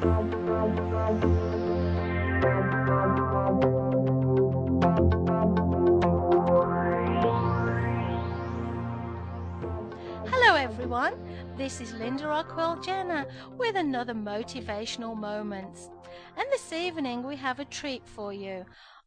Hello, everyone. This is Linda Rockwell Jenner with another motivational moments. And this evening we have a treat for you.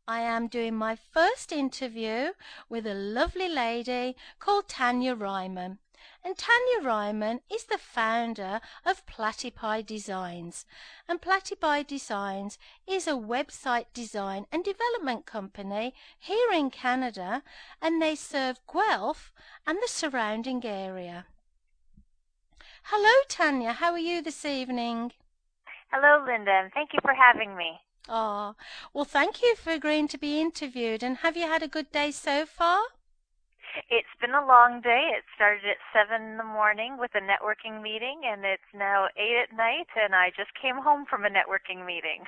I am doing my first interview with a lovely lady called Tanya Ryman. And Tanya Ryman is the founder of Platypi Designs. And Platypi Designs is a website design and development company here in Canada, and they serve Guelph and the surrounding area. Hello, Tanya. How are you this evening? Hello, Linda, and thank you for having me. Oh, well, thank you for agreeing to be interviewed. And have you had a good day so far? It's been a long day. It started at 7 in the morning with a networking meeting, and it's now 8 at night, and I just came home from a networking meeting.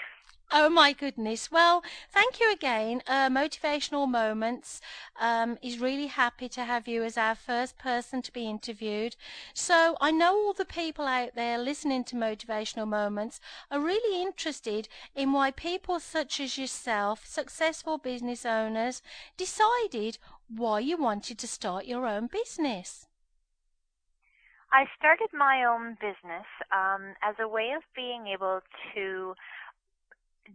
Oh my goodness. Well, thank you again. Uh, Motivational Moments um, is really happy to have you as our first person to be interviewed. So I know all the people out there listening to Motivational Moments are really interested in why people such as yourself, successful business owners, decided why you wanted to start your own business. I started my own business um, as a way of being able to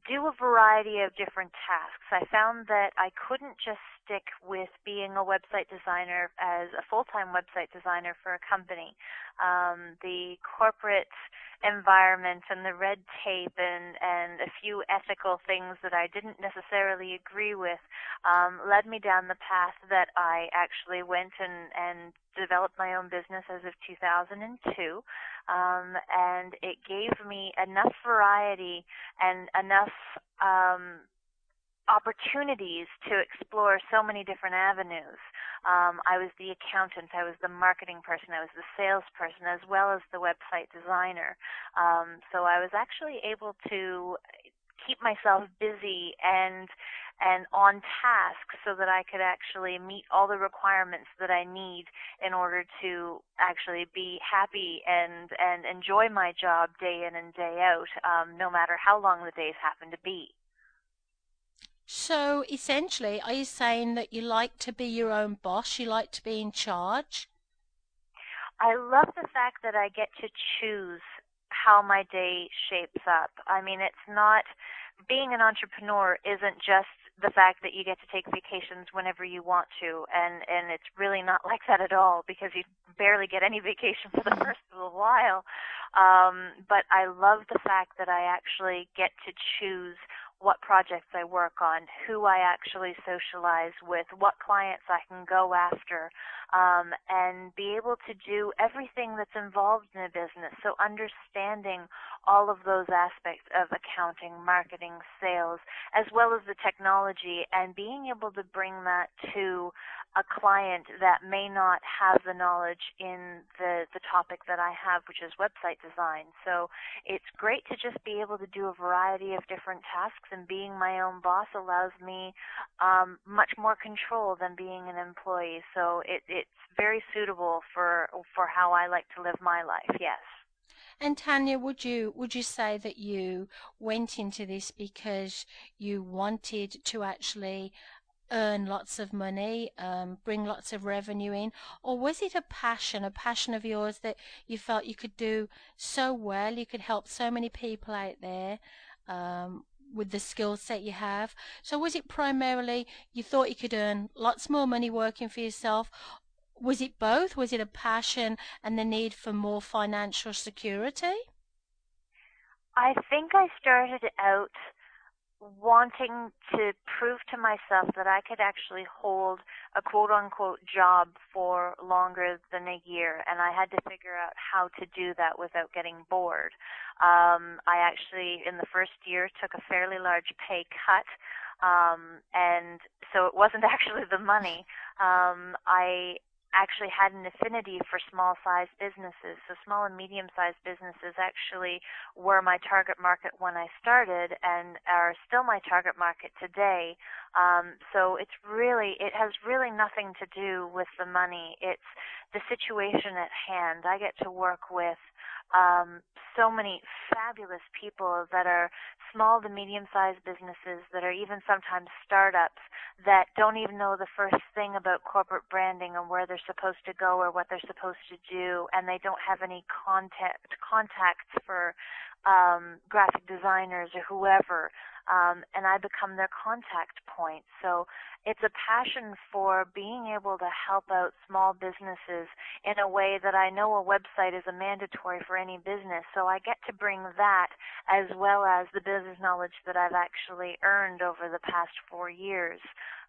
do a variety of different tasks. I found that I couldn't just stick with being a website designer as a full-time website designer for a company. Um, the corporate environment and the red tape and, and a few ethical things that I didn't necessarily agree with um, led me down the path that I actually went and, and developed my own business as of 2002. Um, and it gave me enough variety and enough um, opportunities to explore so many different avenues. Um, I was the accountant, I was the marketing person, I was the salesperson, as well as the website designer. Um, so I was actually able to keep myself busy and and on task so that I could actually meet all the requirements that I need in order to actually be happy and and enjoy my job day in and day out, um, no matter how long the days happen to be. So essentially, are you saying that you like to be your own boss? You like to be in charge? I love the fact that I get to choose how my day shapes up. I mean, it's not being an entrepreneur isn't just the fact that you get to take vacations whenever you want to and and it's really not like that at all because you barely get any vacation for the first little while um but i love the fact that i actually get to choose what projects I work on, who I actually socialize with, what clients I can go after, um, and be able to do everything that's involved in a business. So understanding all of those aspects of accounting, marketing, sales, as well as the technology, and being able to bring that to a client that may not have the knowledge in the, the topic that I have, which is website design. So it's great to just be able to do a variety of different tasks, and being my own boss allows me um, much more control than being an employee. So it, it's very suitable for for how I like to live my life. Yes. And Tanya, would you would you say that you went into this because you wanted to actually earn lots of money, um, bring lots of revenue in, or was it a passion, a passion of yours that you felt you could do so well, you could help so many people out there um, with the skill set you have? So was it primarily you thought you could earn lots more money working for yourself? Was it both? Was it a passion and the need for more financial security? I think I started out wanting to prove to myself that I could actually hold a quote unquote job for longer than a year and I had to figure out how to do that without getting bored. Um, I actually in the first year took a fairly large pay cut um, and so it wasn't actually the money. Um, I actually had an affinity for small sized businesses. So small and medium sized businesses actually were my target market when I started and are still my target market today. Um, so it's really, it has really nothing to do with the money. It's the situation at hand. I get to work with um, so many fabulous people that are small to medium sized businesses that are even sometimes startups that don't even know the first thing about corporate branding and where they're supposed to go or what they're supposed to do and they don't have any contact contacts for um, graphic designers or whoever um, and I become their contact point. So it's a passion for being able to help out small businesses in a way that I know a website is a mandatory for any business. So I get to bring that as well as the business knowledge that I've actually earned over the past four years.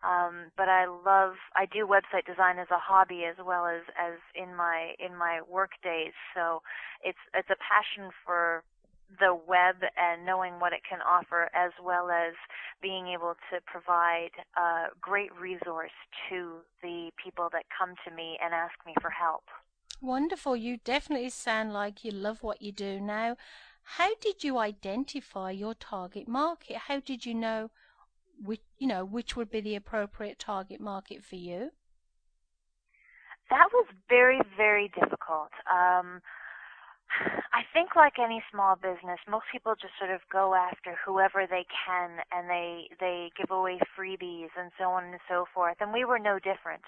Um, but I love I do website design as a hobby as well as as in my in my work days. So it's it's a passion for the web and knowing what it can offer, as well as being able to provide a great resource to the people that come to me and ask me for help. Wonderful. You definitely sound like you love what you do now. How did you identify your target market? How did you know which you know which would be the appropriate target market for you? That was very very difficult. Um, I think like any small business, most people just sort of go after whoever they can and they they give away freebies and so on and so forth. And we were no different.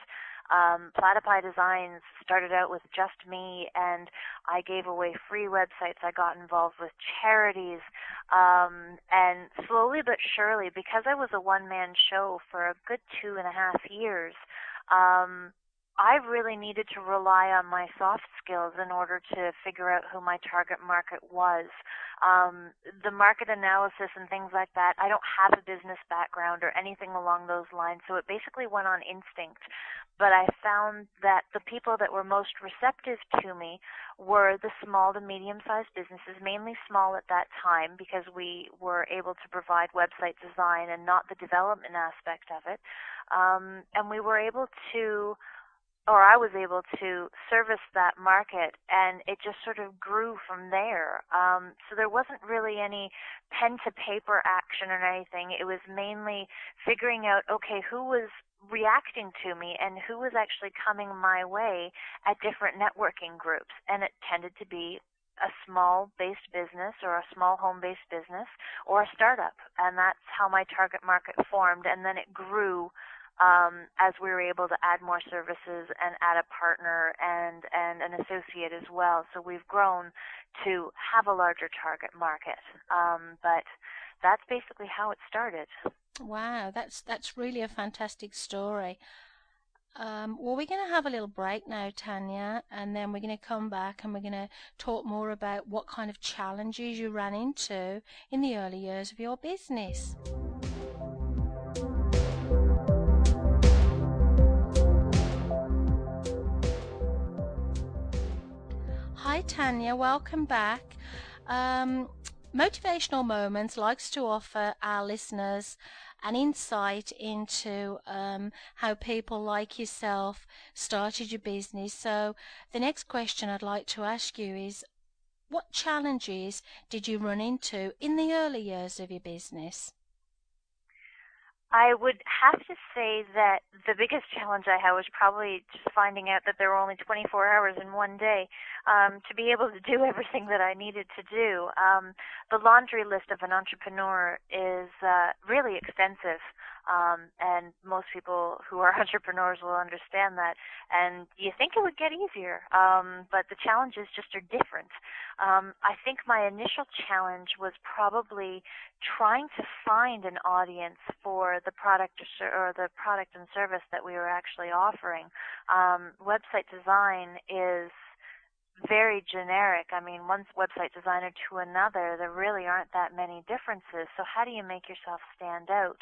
Um, Platypi Designs started out with just me, and I gave away free websites. I got involved with charities, um, and slowly but surely, because I was a one-man show for a good two and a half years, um, I really needed to rely on my soft skills in order to figure out who my target market was. Um, the market analysis and things like that, I don't have a business background or anything along those lines, so it basically went on instinct. But I found that the people that were most receptive to me were the small to medium sized businesses, mainly small at that time because we were able to provide website design and not the development aspect of it. Um, and we were able to or I was able to service that market, and it just sort of grew from there. Um, so there wasn't really any pen to paper action or anything. It was mainly figuring out, okay, who was reacting to me and who was actually coming my way at different networking groups, and it tended to be a small based business or a small home based business or a startup and that's how my target market formed and then it grew um, as we were able to add more services and add a partner and, and an associate as well. So we've grown to have a larger target market. Um, but that's basically how it started. Wow, that's that's really a fantastic story. Um, well, we're going to have a little break now, Tanya, and then we're going to come back and we're going to talk more about what kind of challenges you ran into in the early years of your business. Hi, Tanya. Welcome back. Um, Motivational Moments likes to offer our listeners an insight into um, how people like yourself started your business. So, the next question I'd like to ask you is what challenges did you run into in the early years of your business? I would have to say that the biggest challenge I had was probably just finding out that there were only 24 hours in one day um, to be able to do everything that I needed to do. Um, the laundry list of an entrepreneur is uh, really extensive. Um, and most people who are entrepreneurs will understand that. And you think it would get easier, um, but the challenges just are different. Um, I think my initial challenge was probably trying to find an audience for the product or, or the product and service that we were actually offering. Um, website design is very generic. I mean, one website designer to another, there really aren't that many differences. So how do you make yourself stand out?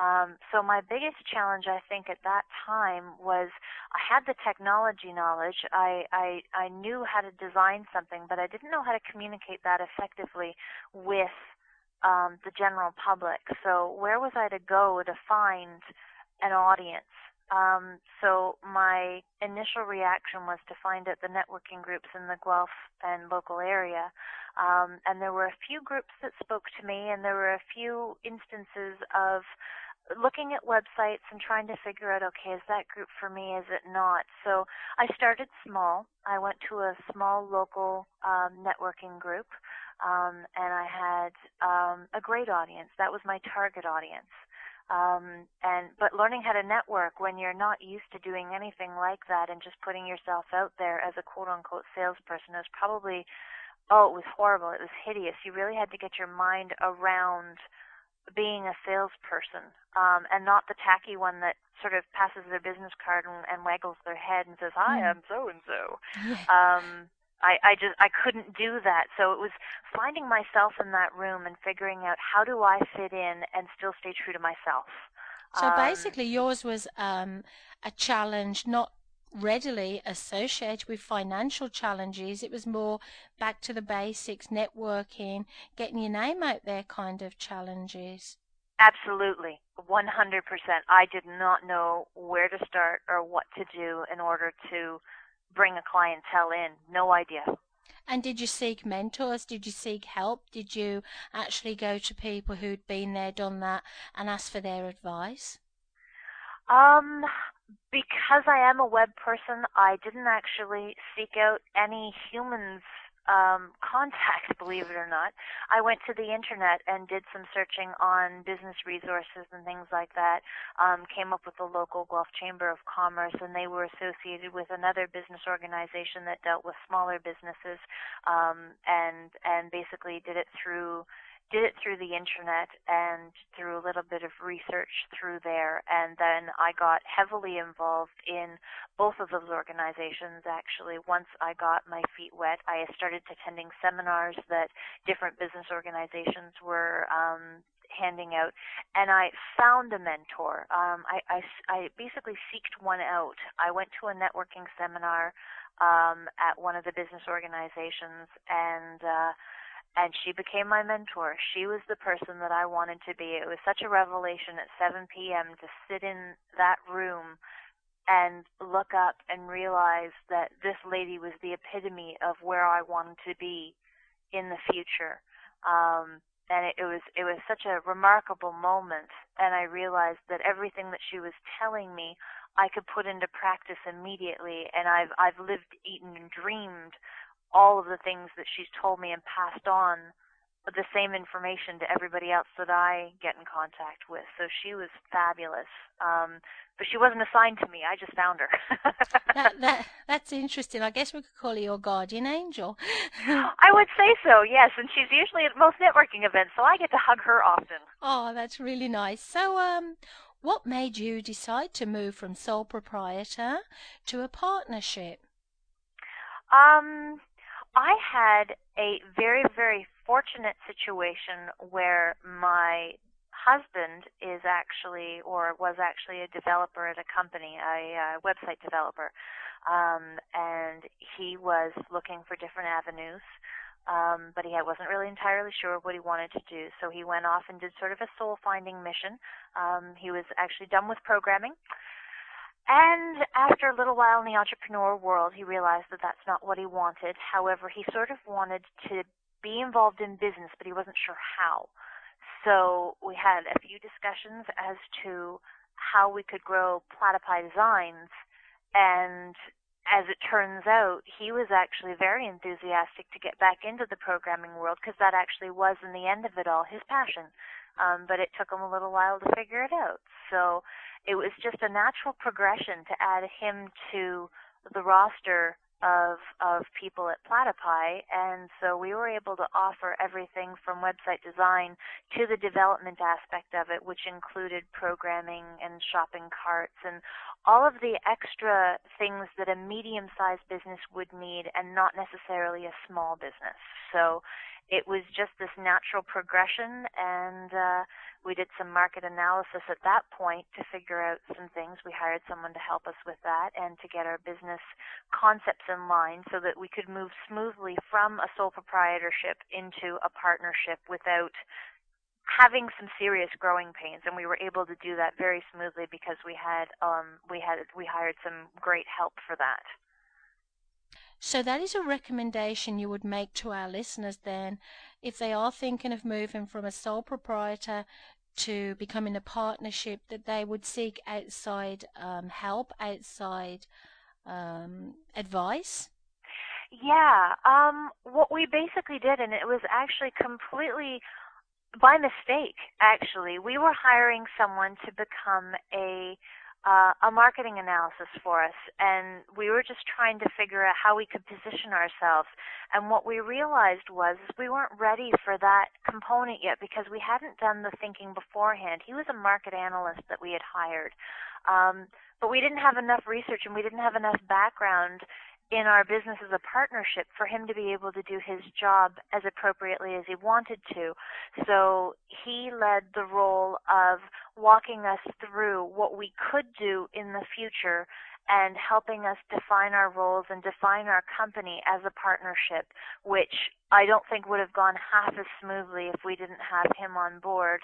Um, so my biggest challenge, I think, at that time was I had the technology knowledge. I, I I knew how to design something, but I didn't know how to communicate that effectively with um, the general public. So where was I to go to find an audience? Um, so my initial reaction was to find at the networking groups in the Guelph and local area. Um, and there were a few groups that spoke to me, and there were a few instances of looking at websites and trying to figure out, okay, is that group for me? Is it not? So I started small. I went to a small local um, networking group, um, and I had um, a great audience. That was my target audience. Um, and but learning how to network when you're not used to doing anything like that and just putting yourself out there as a quote unquote salesperson is probably oh it was horrible it was hideous you really had to get your mind around being a salesperson um, and not the tacky one that sort of passes their business card and, and waggles their head and says, "Hi, mm. I'm so and so." Um, I, I just I couldn't do that. So it was finding myself in that room and figuring out how do I fit in and still stay true to myself. So um, basically, yours was um, a challenge not readily associated with financial challenges. It was more back to the basics, networking, getting your name out there kind of challenges. Absolutely, 100%. I did not know where to start or what to do in order to bring a clientele in. No idea. And did you seek mentors? Did you seek help? Did you actually go to people who'd been there, done that, and ask for their advice? Um, because I am a web person, I didn't actually seek out any humans um, contact, believe it or not. I went to the internet and did some searching on business resources and things like that. Um, came up with the local Guelph Chamber of Commerce, and they were associated with another business organization that dealt with smaller businesses, um, and and basically did it through did it through the internet and through a little bit of research through there. And then I got heavily involved in both of those organizations actually. Once I got my feet wet, I started attending seminars that different business organizations were um, handing out, and I found a mentor. Um, I, I, I basically seeked one out. I went to a networking seminar um, at one of the business organizations, and uh, and she became my mentor. She was the person that I wanted to be. It was such a revelation at 7 p.m. to sit in that room and look up and realize that this lady was the epitome of where I wanted to be in the future. Um, and it, it was it was such a remarkable moment and I realized that everything that she was telling me I could put into practice immediately and I've I've lived, eaten and dreamed all of the things that she's told me and passed on the same information to everybody else that I get in contact with. So she was fabulous. Um, but she wasn't assigned to me. I just found her. that, that, that's interesting. I guess we could call her your guardian angel. I would say so, yes. And she's usually at most networking events, so I get to hug her often. Oh, that's really nice. So, um, what made you decide to move from sole proprietor to a partnership? Um, I had a very, very fortunate situation where my husband is actually, or was actually, a developer at a company, a, a website developer, um, and he was looking for different avenues. Um, but he wasn't really entirely sure what he wanted to do, so he went off and did sort of a soul finding mission. Um, he was actually done with programming, and after a little while in the entrepreneur world, he realized that that's not what he wanted. However, he sort of wanted to be involved in business, but he wasn't sure how. So we had a few discussions as to how we could grow Platypi Designs. And as it turns out, he was actually very enthusiastic to get back into the programming world because that actually was, in the end of it all, his passion. Um, but it took him a little while to figure it out. So it was just a natural progression to add him to the roster of of people at Platypi, and so we were able to offer everything from website design to the development aspect of it, which included programming and shopping carts and all of the extra things that a medium-sized business would need, and not necessarily a small business. So it was just this natural progression, and uh, we did some market analysis at that point to figure out some things. We hired someone to help us with that and to get our business concepts in line so that we could move smoothly from a sole proprietorship into a partnership without having some serious growing pains and we were able to do that very smoothly because we had um we had we hired some great help for that. So that is a recommendation you would make to our listeners then if they are thinking of moving from a sole proprietor to becoming a partnership that they would seek outside um, help, outside um, advice? Yeah, um, what we basically did, and it was actually completely by mistake. Actually, we were hiring someone to become a uh, a marketing analysis for us, and we were just trying to figure out how we could position ourselves. And what we realized was we weren't ready for that component yet because we hadn't done the thinking beforehand. He was a market analyst that we had hired, um, but we didn't have enough research and we didn't have enough background in our business as a partnership for him to be able to do his job as appropriately as he wanted to. So he led the role of walking us through what we could do in the future and helping us define our roles and define our company as a partnership, which I don't think would have gone half as smoothly if we didn't have him on board.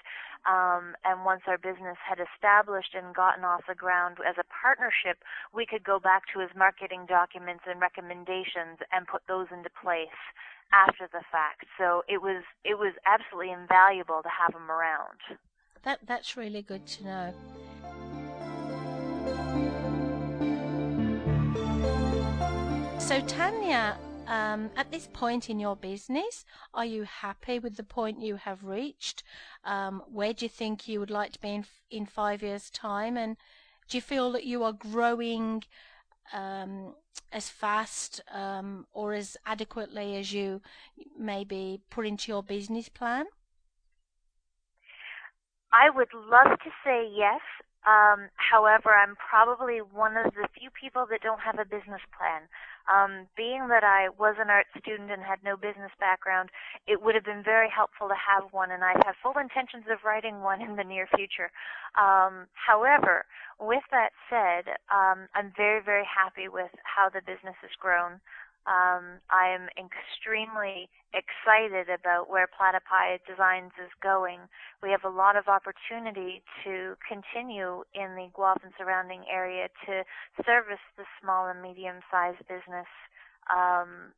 Um, and once our business had established and gotten off the ground as a partnership, we could go back to his marketing documents and recommendations and put those into place after the fact. So it was it was absolutely invaluable to have him around. That that's really good to know. So, Tanya, um, at this point in your business, are you happy with the point you have reached? Um, where do you think you would like to be in, in five years' time? And do you feel that you are growing um, as fast um, or as adequately as you maybe put into your business plan? I would love to say yes. Um, however, I'm probably one of the few people that don't have a business plan. Um, being that I was an art student and had no business background, it would have been very helpful to have one, and I have full intentions of writing one in the near future. Um, however, with that said, um, I'm very, very happy with how the business has grown. Um, I am extremely excited about where Platypi Designs is going. We have a lot of opportunity to continue in the Guelph and surrounding area to service the small and medium-sized business um,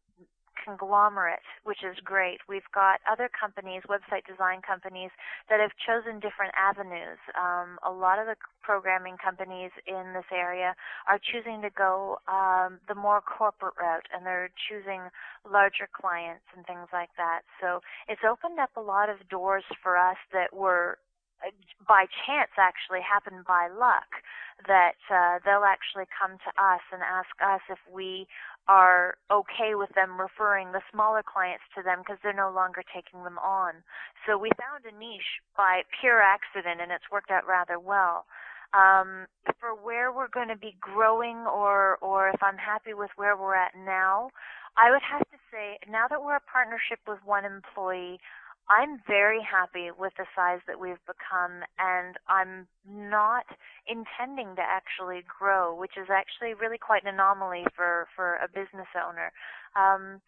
conglomerate, which is great. We've got other companies, website design companies, that have chosen different avenues. Um, a lot of the programming companies in this area are choosing to go um, the more corporate route, and they're choosing larger clients and things like that. So it's opened up a lot of doors for us that were uh, by chance actually happened by luck that uh, they'll actually come to us and ask us if we are okay with them referring the smaller clients to them because they're no longer taking them on. So we found a niche by pure accident and it's worked out rather well. Um, for where we're going to be growing or, or if I'm happy with where we're at now, I would have to say now that we're a partnership with one employee, I'm very happy with the size that we've become, and I'm not intending to actually grow, which is actually really quite an anomaly for for a business owner. Um,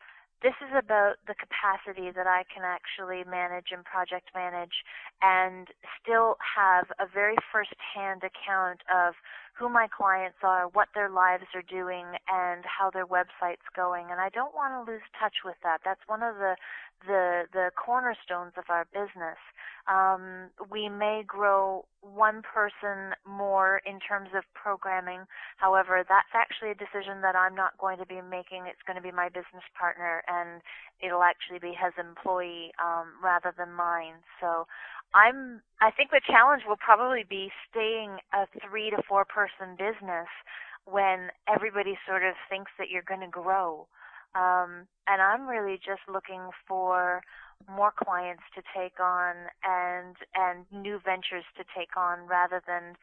this is about the capacity that I can actually manage and project manage and still have a very first hand account of who my clients are, what their lives are doing, and how their website's going. And I don't want to lose touch with that. That's one of the the the cornerstones of our business. Um, we may grow one person more in terms of programming. However, that's actually a decision that I'm not going to be making. It's going to be my business partner, and it'll actually be his employee um, rather than mine. So I'm I think the challenge will probably be staying a three to four person business when everybody sort of thinks that you're going to grow. Um, and I'm really just looking for more clients to take on and and new ventures to take on rather than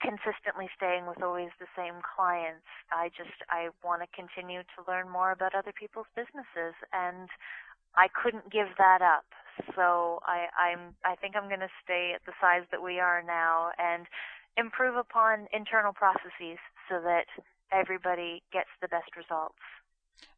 consistently staying with always the same clients. I just I want to continue to learn more about other people's businesses and I couldn't give that up. So I, I'm I think I'm going to stay at the size that we are now and improve upon internal processes so that everybody gets the best results.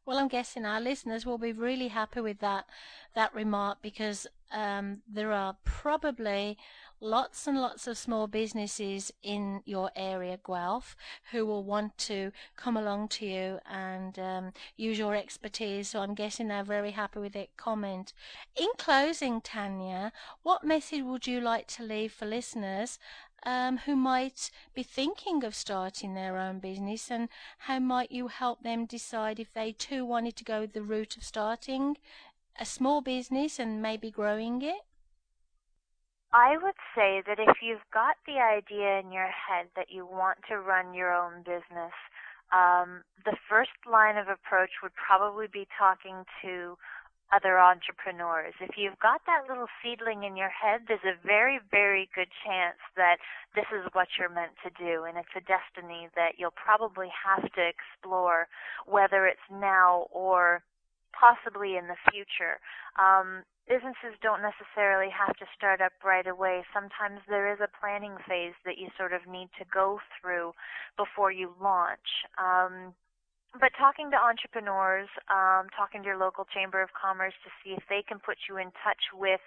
Well, I'm guessing our listeners will be really happy with that that remark because um, there are probably lots and lots of small businesses in your area, Guelph, who will want to come along to you and um, use your expertise. So I'm guessing they're very happy with that comment. In closing, Tanya, what message would you like to leave for listeners um, who might be thinking of starting their own business, and how might you help them decide if they too wanted to go the route of starting a small business and maybe growing it? I would say that if you've got the idea in your head that you want to run your own business, um, the first line of approach would probably be talking to other entrepreneurs. If you've got that little seedling in your head, there's a very, very good chance that this is what you're meant to do, and it's a destiny that you'll probably have to explore, whether it's now or possibly in the future. Um, businesses don't necessarily have to start up right away. Sometimes there is a planning phase that you sort of need to go through before you launch. Um, but talking to entrepreneurs, um, talking to your local chamber of commerce to see if they can put you in touch with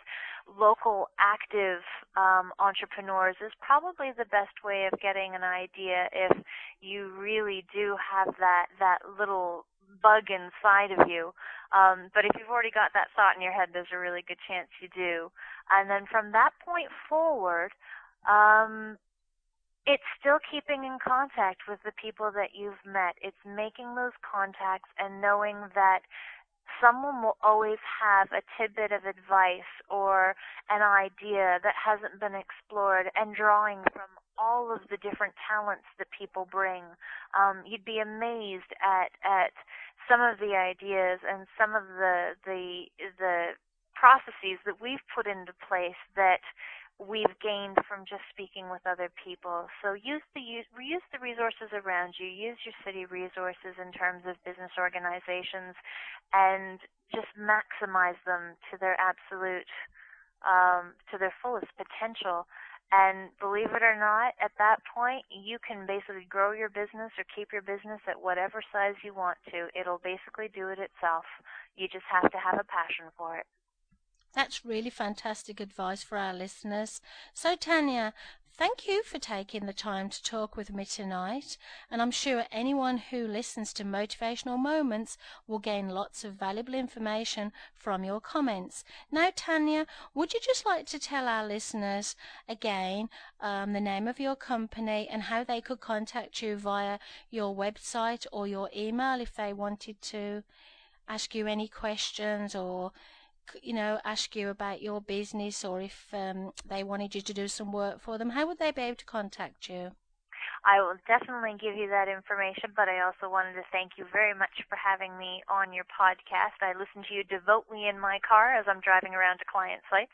local active um, entrepreneurs is probably the best way of getting an idea if you really do have that that little bug inside of you. Um, but if you've already got that thought in your head, there's a really good chance you do. And then from that point forward, um, it's still keeping in contact with the people that you've met. It's making those contacts and knowing that someone will always have a tidbit of advice or an idea that hasn't been explored and drawing from all of the different talents that people bring. Um, you'd be amazed at at some of the ideas and some of the the the processes that we've put into place that we've gained from just speaking with other people. So use the use, use the resources around you. Use your city resources in terms of business organizations, and just maximize them to their absolute um, to their fullest potential. And believe it or not, at that point, you can basically grow your business or keep your business at whatever size you want to. It'll basically do it itself. You just have to have a passion for it. That's really fantastic advice for our listeners. So, Tanya, thank you for taking the time to talk with me tonight. And I'm sure anyone who listens to Motivational Moments will gain lots of valuable information from your comments. Now, Tanya, would you just like to tell our listeners again um, the name of your company and how they could contact you via your website or your email if they wanted to ask you any questions or you know, ask you about your business or if um, they wanted you to do some work for them, how would they be able to contact you? I will definitely give you that information, but I also wanted to thank you very much for having me on your podcast. I listen to you devoutly in my car as I'm driving around to client sites.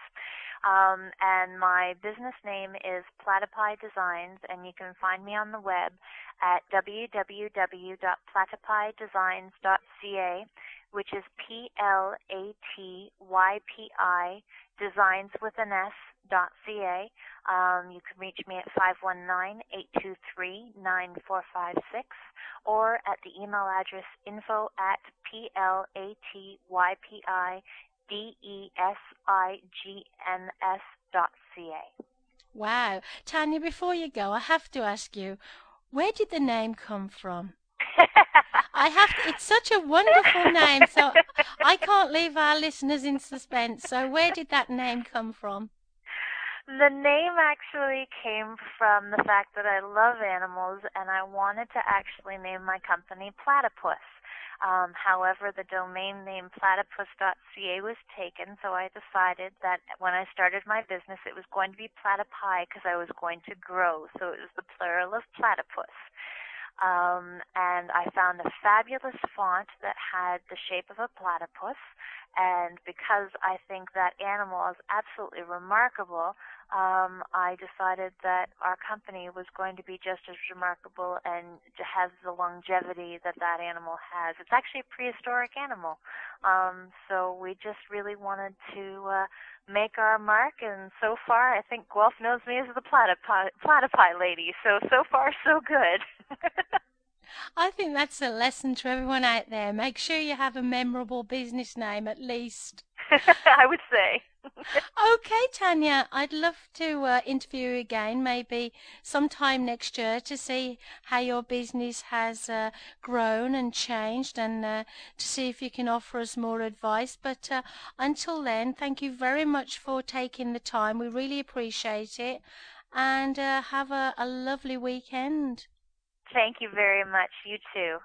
Um, and my business name is Platypi Designs, and you can find me on the web at www.platypidesigns.ca which is P L A T Y P I designs with an S dot ca. Um, you can reach me at 519-823-9456 or at the email address info at p-l-a-t-y-p-i-d-e-s-i-g-n-s dot ca. Wow. Tanya, before you go, I have to ask you, where did the name come from? I have. To, it's such a wonderful name, so I can't leave our listeners in suspense. So, where did that name come from? The name actually came from the fact that I love animals, and I wanted to actually name my company Platypus. Um, however, the domain name platypus.ca was taken, so I decided that when I started my business, it was going to be platypi because I was going to grow. So it was the plural of platypus. Um, and I found a fabulous font that had the shape of a platypus. And because I think that animal is absolutely remarkable, um, I decided that our company was going to be just as remarkable and has the longevity that that animal has. It's actually a prehistoric animal. Um, so we just really wanted to uh, make our mark, and so far I think Guelph knows me as the platypi, platypi lady. So, so far so good. I think that's a lesson to everyone out there. Make sure you have a memorable business name at least. I would say. okay, Tanya, I'd love to uh, interview you again, maybe sometime next year, to see how your business has uh, grown and changed, and uh, to see if you can offer us more advice. But uh, until then, thank you very much for taking the time. We really appreciate it, and uh, have a, a lovely weekend. Thank you very much. You too.